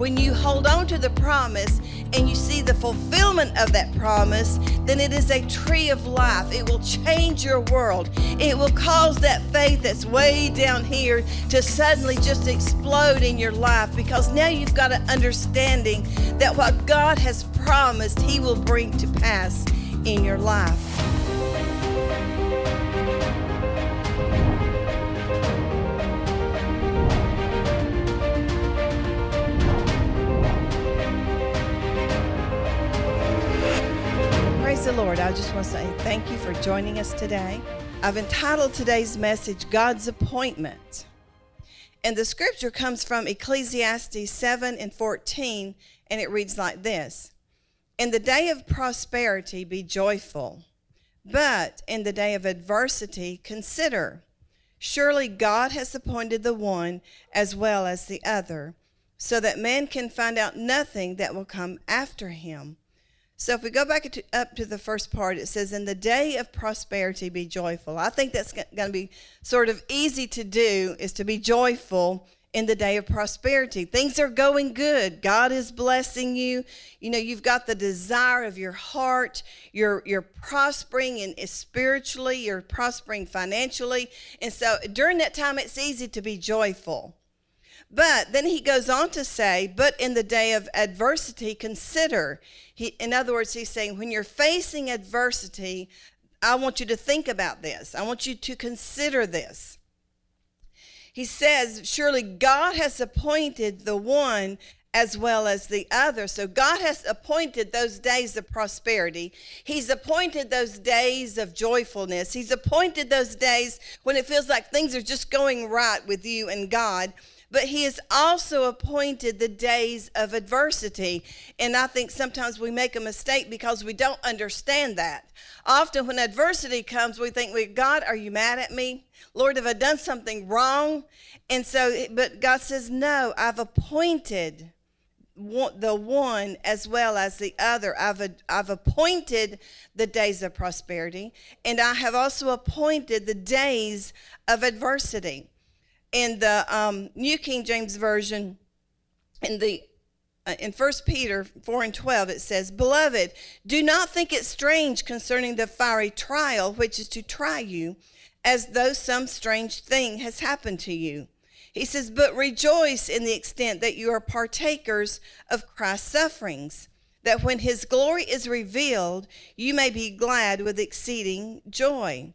when you hold on to the promise and you see the fulfillment of that promise, then it is a tree of life. It will change your world. It will cause that faith that's way down here to suddenly just explode in your life because now you've got an understanding that what God has promised, He will bring to pass in your life. Praise the Lord. I just want to say thank you for joining us today. I've entitled today's message God's Appointment. And the scripture comes from Ecclesiastes 7 and 14, and it reads like this In the day of prosperity, be joyful, but in the day of adversity, consider. Surely God has appointed the one as well as the other, so that man can find out nothing that will come after him. So if we go back to, up to the first part, it says, In the day of prosperity, be joyful. I think that's going to be sort of easy to do, is to be joyful in the day of prosperity. Things are going good. God is blessing you. You know, you've got the desire of your heart. You're you're prospering and spiritually, you're prospering financially. And so during that time it's easy to be joyful. But then he goes on to say, but in the day of adversity, consider. He, in other words, he's saying, when you're facing adversity, I want you to think about this. I want you to consider this. He says, surely God has appointed the one as well as the other. So God has appointed those days of prosperity. He's appointed those days of joyfulness. He's appointed those days when it feels like things are just going right with you and God but he has also appointed the days of adversity. And I think sometimes we make a mistake because we don't understand that. Often when adversity comes, we think, well, God, are you mad at me? Lord, have I done something wrong? And so, but God says, no, I've appointed the one as well as the other. I've, I've appointed the days of prosperity, and I have also appointed the days of adversity in the um, New King James Version, in the uh, in 1 Peter 4 and 12, it says, Beloved, do not think it strange concerning the fiery trial which is to try you, as though some strange thing has happened to you. He says, But rejoice in the extent that you are partakers of Christ's sufferings, that when his glory is revealed, you may be glad with exceeding joy.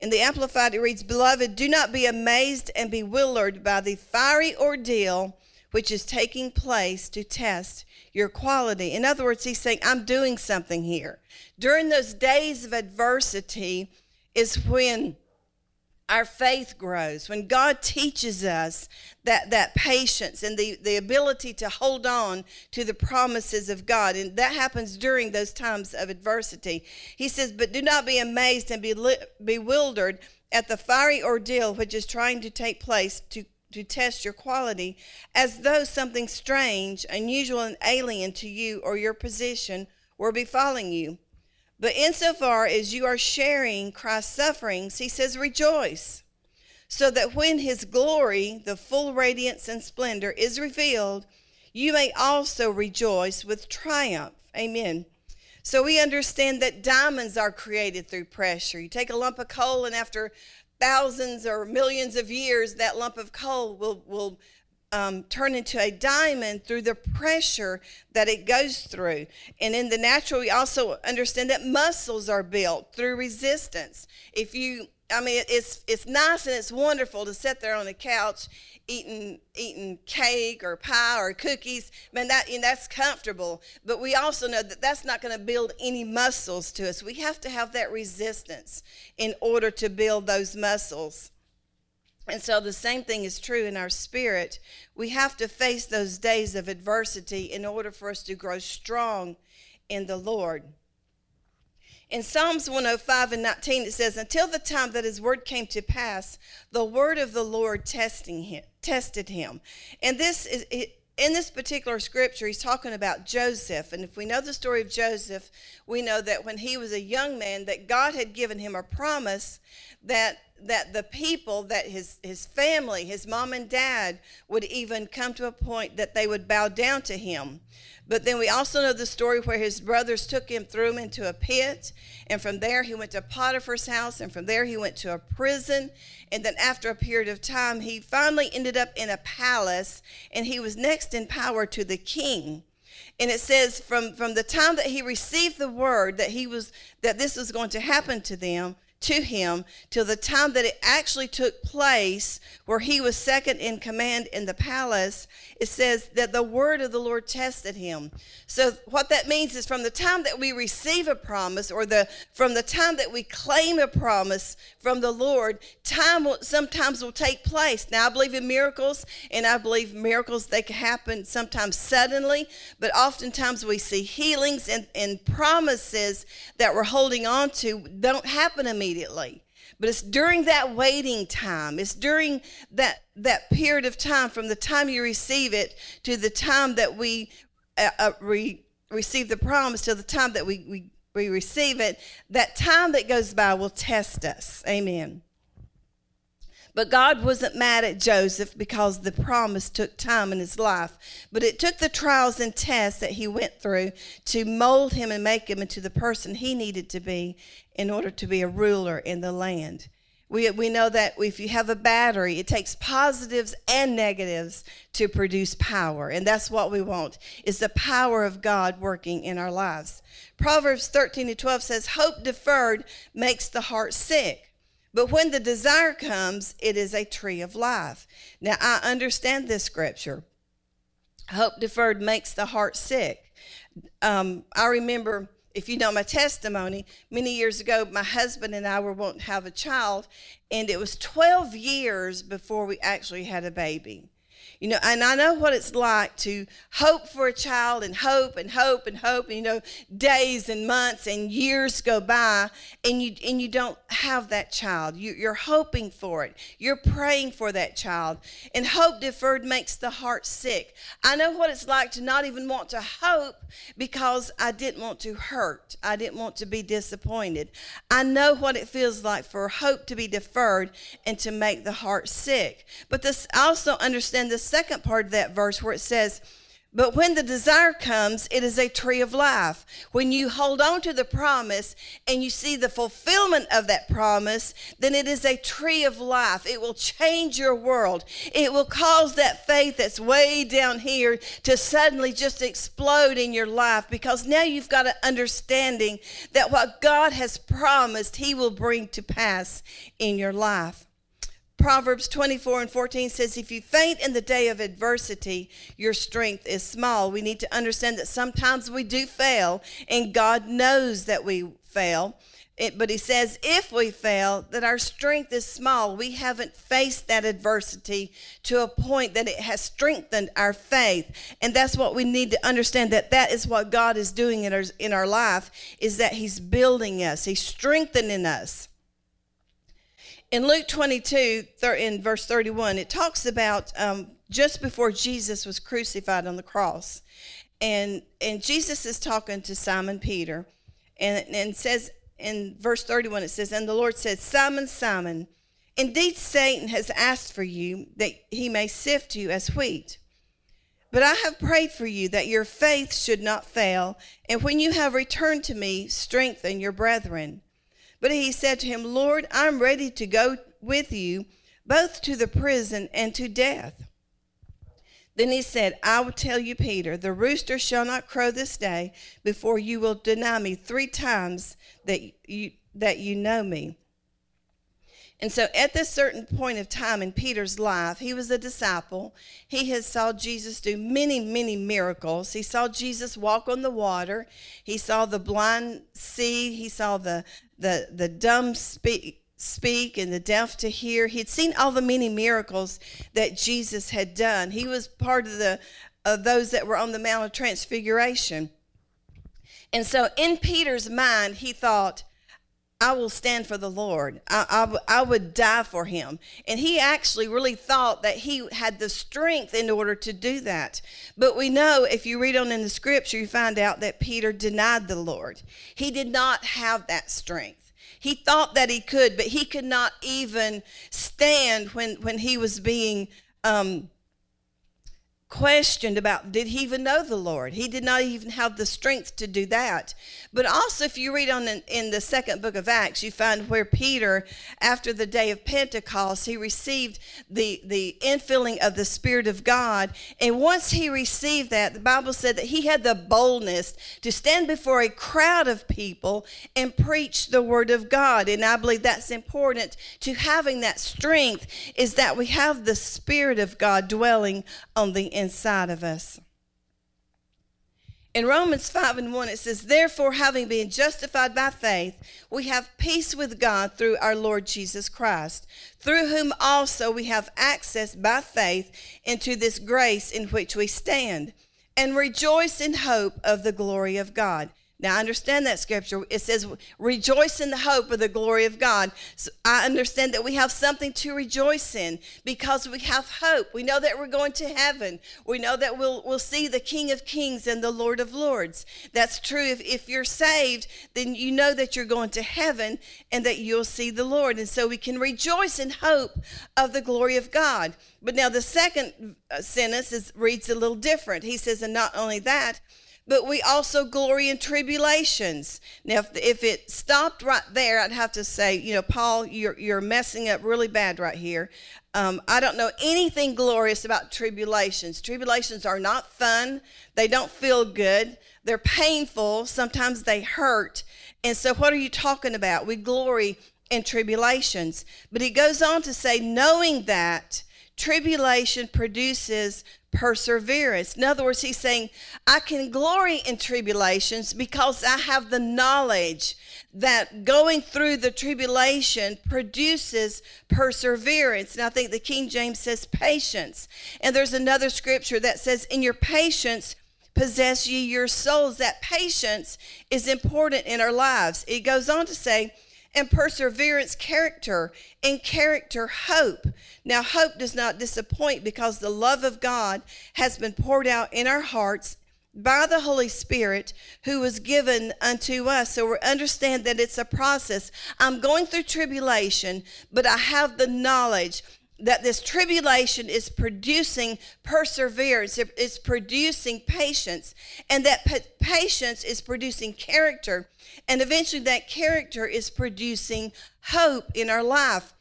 In the Amplified, it reads, Beloved, do not be amazed and bewildered by the fiery ordeal which is taking place to test your quality. In other words, he's saying, I'm doing something here. During those days of adversity is when our faith grows, when God teaches us that, that patience and the, the ability to hold on to the promises of God. And that happens during those times of adversity. He says, But do not be amazed and be bewildered at the fiery ordeal which is trying to take place to, to test your quality, as though something strange, unusual, and alien to you or your position were befalling you. But insofar as you are sharing Christ's sufferings, he says, rejoice, so that when his glory, the full radiance and splendor, is revealed, you may also rejoice with triumph. Amen. So we understand that diamonds are created through pressure. You take a lump of coal, and after thousands or millions of years, that lump of coal will, will um, turn into a diamond through the pressure that it goes through. And in the natural, we also understand that muscles are built through resistance. If you, I mean, it's it's nice and it's wonderful to sit there on the couch eating eating cake or pie or cookies. Man, that you know, that's comfortable. But we also know that that's not going to build any muscles to us. We have to have that resistance in order to build those muscles. And so the same thing is true in our spirit. We have to face those days of adversity in order for us to grow strong in the Lord. In Psalms 105 and 19, it says, Until the time that his word came to pass, the word of the Lord testing him, tested him. And this is, in this particular scripture, he's talking about Joseph. And if we know the story of Joseph, we know that when he was a young man, that God had given him a promise that that the people that his his family his mom and dad would even come to a point that they would bow down to him but then we also know the story where his brothers took him threw him into a pit and from there he went to potiphar's house and from there he went to a prison. And then after a period of time he finally ended up in a palace and he was next in power to the king. And it says from from the time that he received the word that he was that this was going to happen to them to him till the time that it actually took place where he was second in command in the palace. It says that the word of the lord tested him. So what that means is from the time that we receive a promise or the from the time that we claim a promise from the lord time will sometimes will take place. Now i believe in miracles and i believe miracles they can happen sometimes suddenly but oftentimes we see healings and, and promises that we're holding on to don't happen immediately immediately. But it's during that waiting time it's during that that period of time from the time you receive it to the time that we uh, uh, re, receive the promise to the time that we, we we receive it that time that goes by will test us. Amen but God wasn't mad at Joseph because the promise took time in his life. But it took the trials and tests that he went through to mold him and make him into the person he needed to be in order to be a ruler in the land. We, we know that if you have a battery, it takes positives and negatives to produce power. And that's what we want, is the power of God working in our lives. Proverbs 13 to 12 says, Hope deferred makes the heart sick but when the desire comes, it is a tree of life. Now, I understand this scripture. Hope deferred makes the heart sick. Um, I remember, if you know my testimony, many years ago, my husband and I were wanting to have a child, and it was 12 years before we actually had a baby. You know, and I know what it's like to hope for a child and hope and hope and hope. And, you know, days and months and years go by and you and you don't have that child. You, you're hoping for it. You're praying for that child. And hope deferred makes the heart sick. I know what it's like to not even want to hope because I didn't want to hurt. I didn't want to be disappointed. I know what it feels like for hope to be deferred and to make the heart sick. But this I also understand this second part of that verse where it says, but when the desire comes, it is a tree of life. When you hold on to the promise and you see the fulfillment of that promise, then it is a tree of life. It will change your world. It will cause that faith that's way down here to suddenly just explode in your life because now you've got an understanding that what God has promised, He will bring to pass in your life. Proverbs 24 and 14 says, If you faint in the day of adversity, your strength is small. We need to understand that sometimes we do fail, and God knows that we fail. It, but he says, if we fail, that our strength is small. We haven't faced that adversity to a point that it has strengthened our faith. And that's what we need to understand that that is what God is doing in our, in our life, is that he's building us, he's strengthening us in Luke 22, in verse 31, it talks about um, just before Jesus was crucified on the cross. And, and Jesus is talking to Simon Peter and, and says in verse 31, it says, And the Lord said, Simon, Simon, indeed Satan has asked for you that he may sift you as wheat. But I have prayed for you that your faith should not fail, and when you have returned to me, strengthen your brethren. But he said to him, Lord, I'm ready to go with you both to the prison and to death. Then he said, I will tell you, Peter, the rooster shall not crow this day before you will deny me three times that you, that you know me. And so at this certain point of time in Peter's life, he was a disciple. He had saw Jesus do many, many miracles. He saw Jesus walk on the water. He saw the blind see. He saw the the the dumb speak speak and the deaf to hear. He'd seen all the many miracles that Jesus had done. He was part of the of those that were on the Mount of Transfiguration. And so in Peter's mind, he thought, I will stand for the Lord. I, I, I, would die for him. And he actually really thought that he had the strength in order to do that. But we know if you read on in the scripture, you find out that Peter denied the Lord. He did not have that strength. He thought that he could, but he could not even stand when, when he was being um, questioned about did he even know the Lord? He did not even have the strength to do that. But also, if you read on in, in, the second book of Acts, you find where Peter, after the day of Pentecost, he received the, the infilling of the Spirit of God. And once he received that, the Bible said that he had the boldness to stand before a crowd of people and preach the word of God. And I believe that's important to having that strength is that we have the Spirit of God dwelling on the inside of us. In Romans 5 and 1, it says, Therefore, having been justified by faith, we have peace with God through our Lord Jesus Christ, through whom also we have access by faith into this grace in which we stand, and rejoice in hope of the glory of God. Now, I understand that scripture. It says, rejoice in the hope of the glory of God. So I understand that we have something to rejoice in because we have hope. We know that we're going to heaven. We know that we'll, we'll see the King of Kings and the Lord of Lords. That's true. If, if you're saved, then you know that you're going to heaven and that you'll see the Lord. And so we can rejoice in hope of the glory of God. But now the second uh, sentence is, reads a little different. He says, and not only that, but we also glory in tribulations. Now, if, if it stopped right there, I'd have to say, you know, Paul, you're, you're messing up really bad right here. Um, I don't know anything glorious about tribulations. Tribulations are not fun, they don't feel good, they're painful, sometimes they hurt. And so, what are you talking about? We glory in tribulations. But he goes on to say, knowing that tribulation produces perseverance. In other words, he's saying, I can glory in tribulations because I have the knowledge that going through the tribulation produces perseverance. And I think the King James says patience. And there's another scripture that says, In your patience, possess ye your souls. That patience is important in our lives. It goes on to say, and perseverance, character, and character, hope. Now, hope does not disappoint because the love of God has been poured out in our hearts by the Holy Spirit who was given unto us. So we understand that it's a process. I'm going through tribulation, but I have the knowledge that this tribulation is producing perseverance, it's producing patience, and that patience is producing character, and eventually that character is producing hope in our life.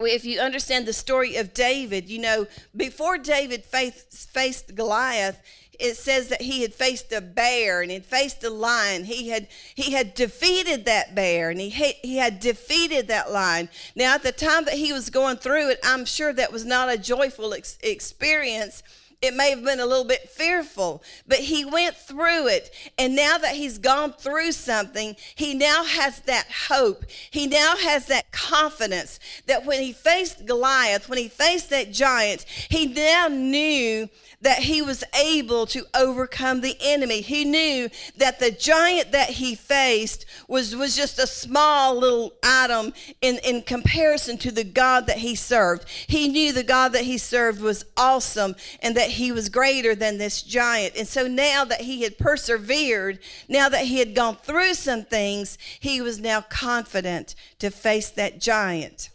If you understand the story of David, you know, before David faced, Goliath, it says that he had faced a bear and he had faced a lion. He had he had defeated that bear and he he had defeated that lion. Now at the time that he was going through it, I'm sure that was not a joyful ex- experience. It may have been a little bit fearful, but he went through it. And now that he's gone through something, he now has that hope. He now has that confidence that when he faced Goliath, when he faced that giant, he now knew that he was able to overcome the enemy. He knew that the giant that he faced was, was just a small little item in, in comparison to the God that he served. He knew the God that he served was awesome and that he was greater than this giant. And so now that he had persevered, now that he had gone through some things, he was now confident to face that giant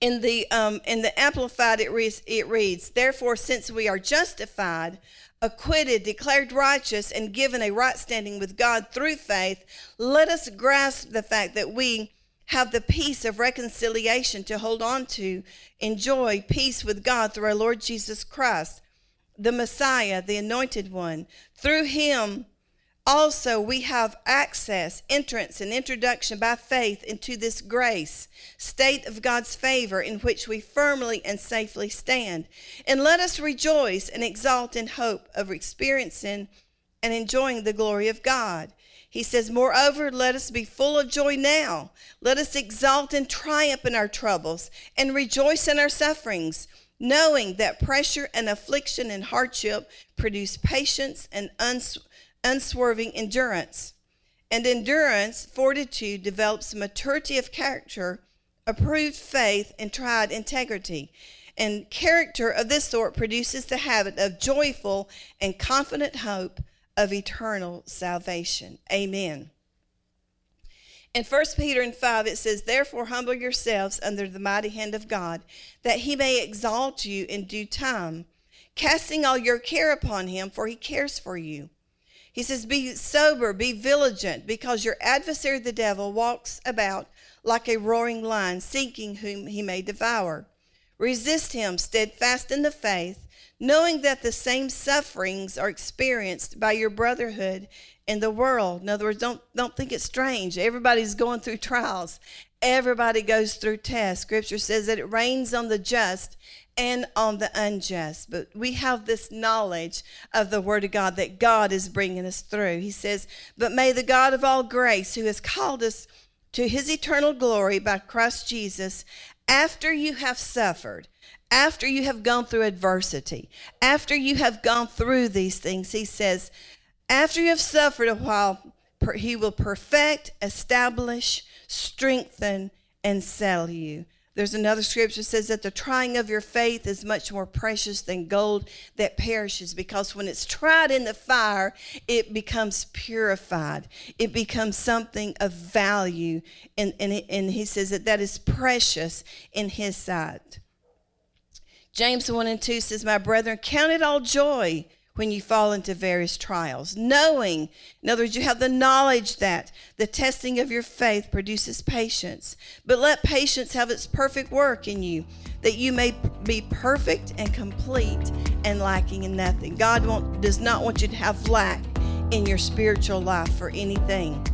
in the um, in the amplified it reads, it reads therefore since we are justified acquitted declared righteous and given a right standing with god through faith let us grasp the fact that we have the peace of reconciliation to hold on to enjoy peace with god through our lord jesus christ the messiah the anointed one through him also, we have access, entrance, and introduction by faith into this grace, state of God's favor in which we firmly and safely stand. And let us rejoice and exalt in hope of experiencing and enjoying the glory of God. He says, Moreover, let us be full of joy now. Let us exalt and triumph in our troubles and rejoice in our sufferings, knowing that pressure and affliction and hardship produce patience and unswerving unswerving endurance. And endurance, fortitude, develops maturity of character, approved faith, and tried integrity. And character of this sort produces the habit of joyful and confident hope of eternal salvation. Amen. In 1 Peter and 5, it says, Therefore humble yourselves under the mighty hand of God, that he may exalt you in due time, casting all your care upon him, for he cares for you. He says, Be sober, be vigilant, because your adversary the devil walks about like a roaring lion, seeking whom he may devour. Resist him, steadfast in the faith, knowing that the same sufferings are experienced by your brotherhood in the world. In other words, don't, don't think it's strange. Everybody's going through trials, everybody goes through tests. Scripture says that it rains on the just and on the unjust. But we have this knowledge of the Word of God that God is bringing us through. He says, But may the God of all grace, who has called us to his eternal glory by Christ Jesus, after you have suffered, after you have gone through adversity, after you have gone through these things, he says, after you have suffered a while, he will perfect, establish, strengthen, and settle you. There's another scripture that says that the trying of your faith is much more precious than gold that perishes because when it's tried in the fire, it becomes purified. It becomes something of value. And, and, and he says that that is precious in his sight. James 1 and 2 says, My brethren, count it all joy when you fall into various trials, knowing, in other words, you have the knowledge that the testing of your faith produces patience. But let patience have its perfect work in you, that you may be perfect and complete and lacking in nothing. God does not want you to have lack in your spiritual life for anything.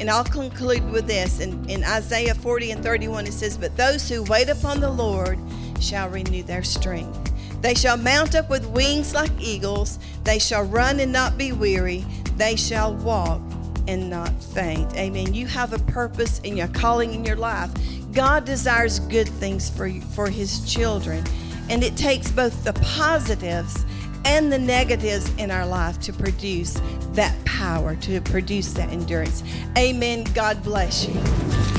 And I'll conclude with this. In, in Isaiah 40 and 31, it says, But those who wait upon the Lord shall renew their strength. They shall mount up with wings like eagles. They shall run and not be weary. They shall walk and not faint. Amen. You have a purpose and your calling in your life. God desires good things for you, for his children. And it takes both the positives and the negatives in our life to produce that power, to produce that endurance. Amen. God bless you.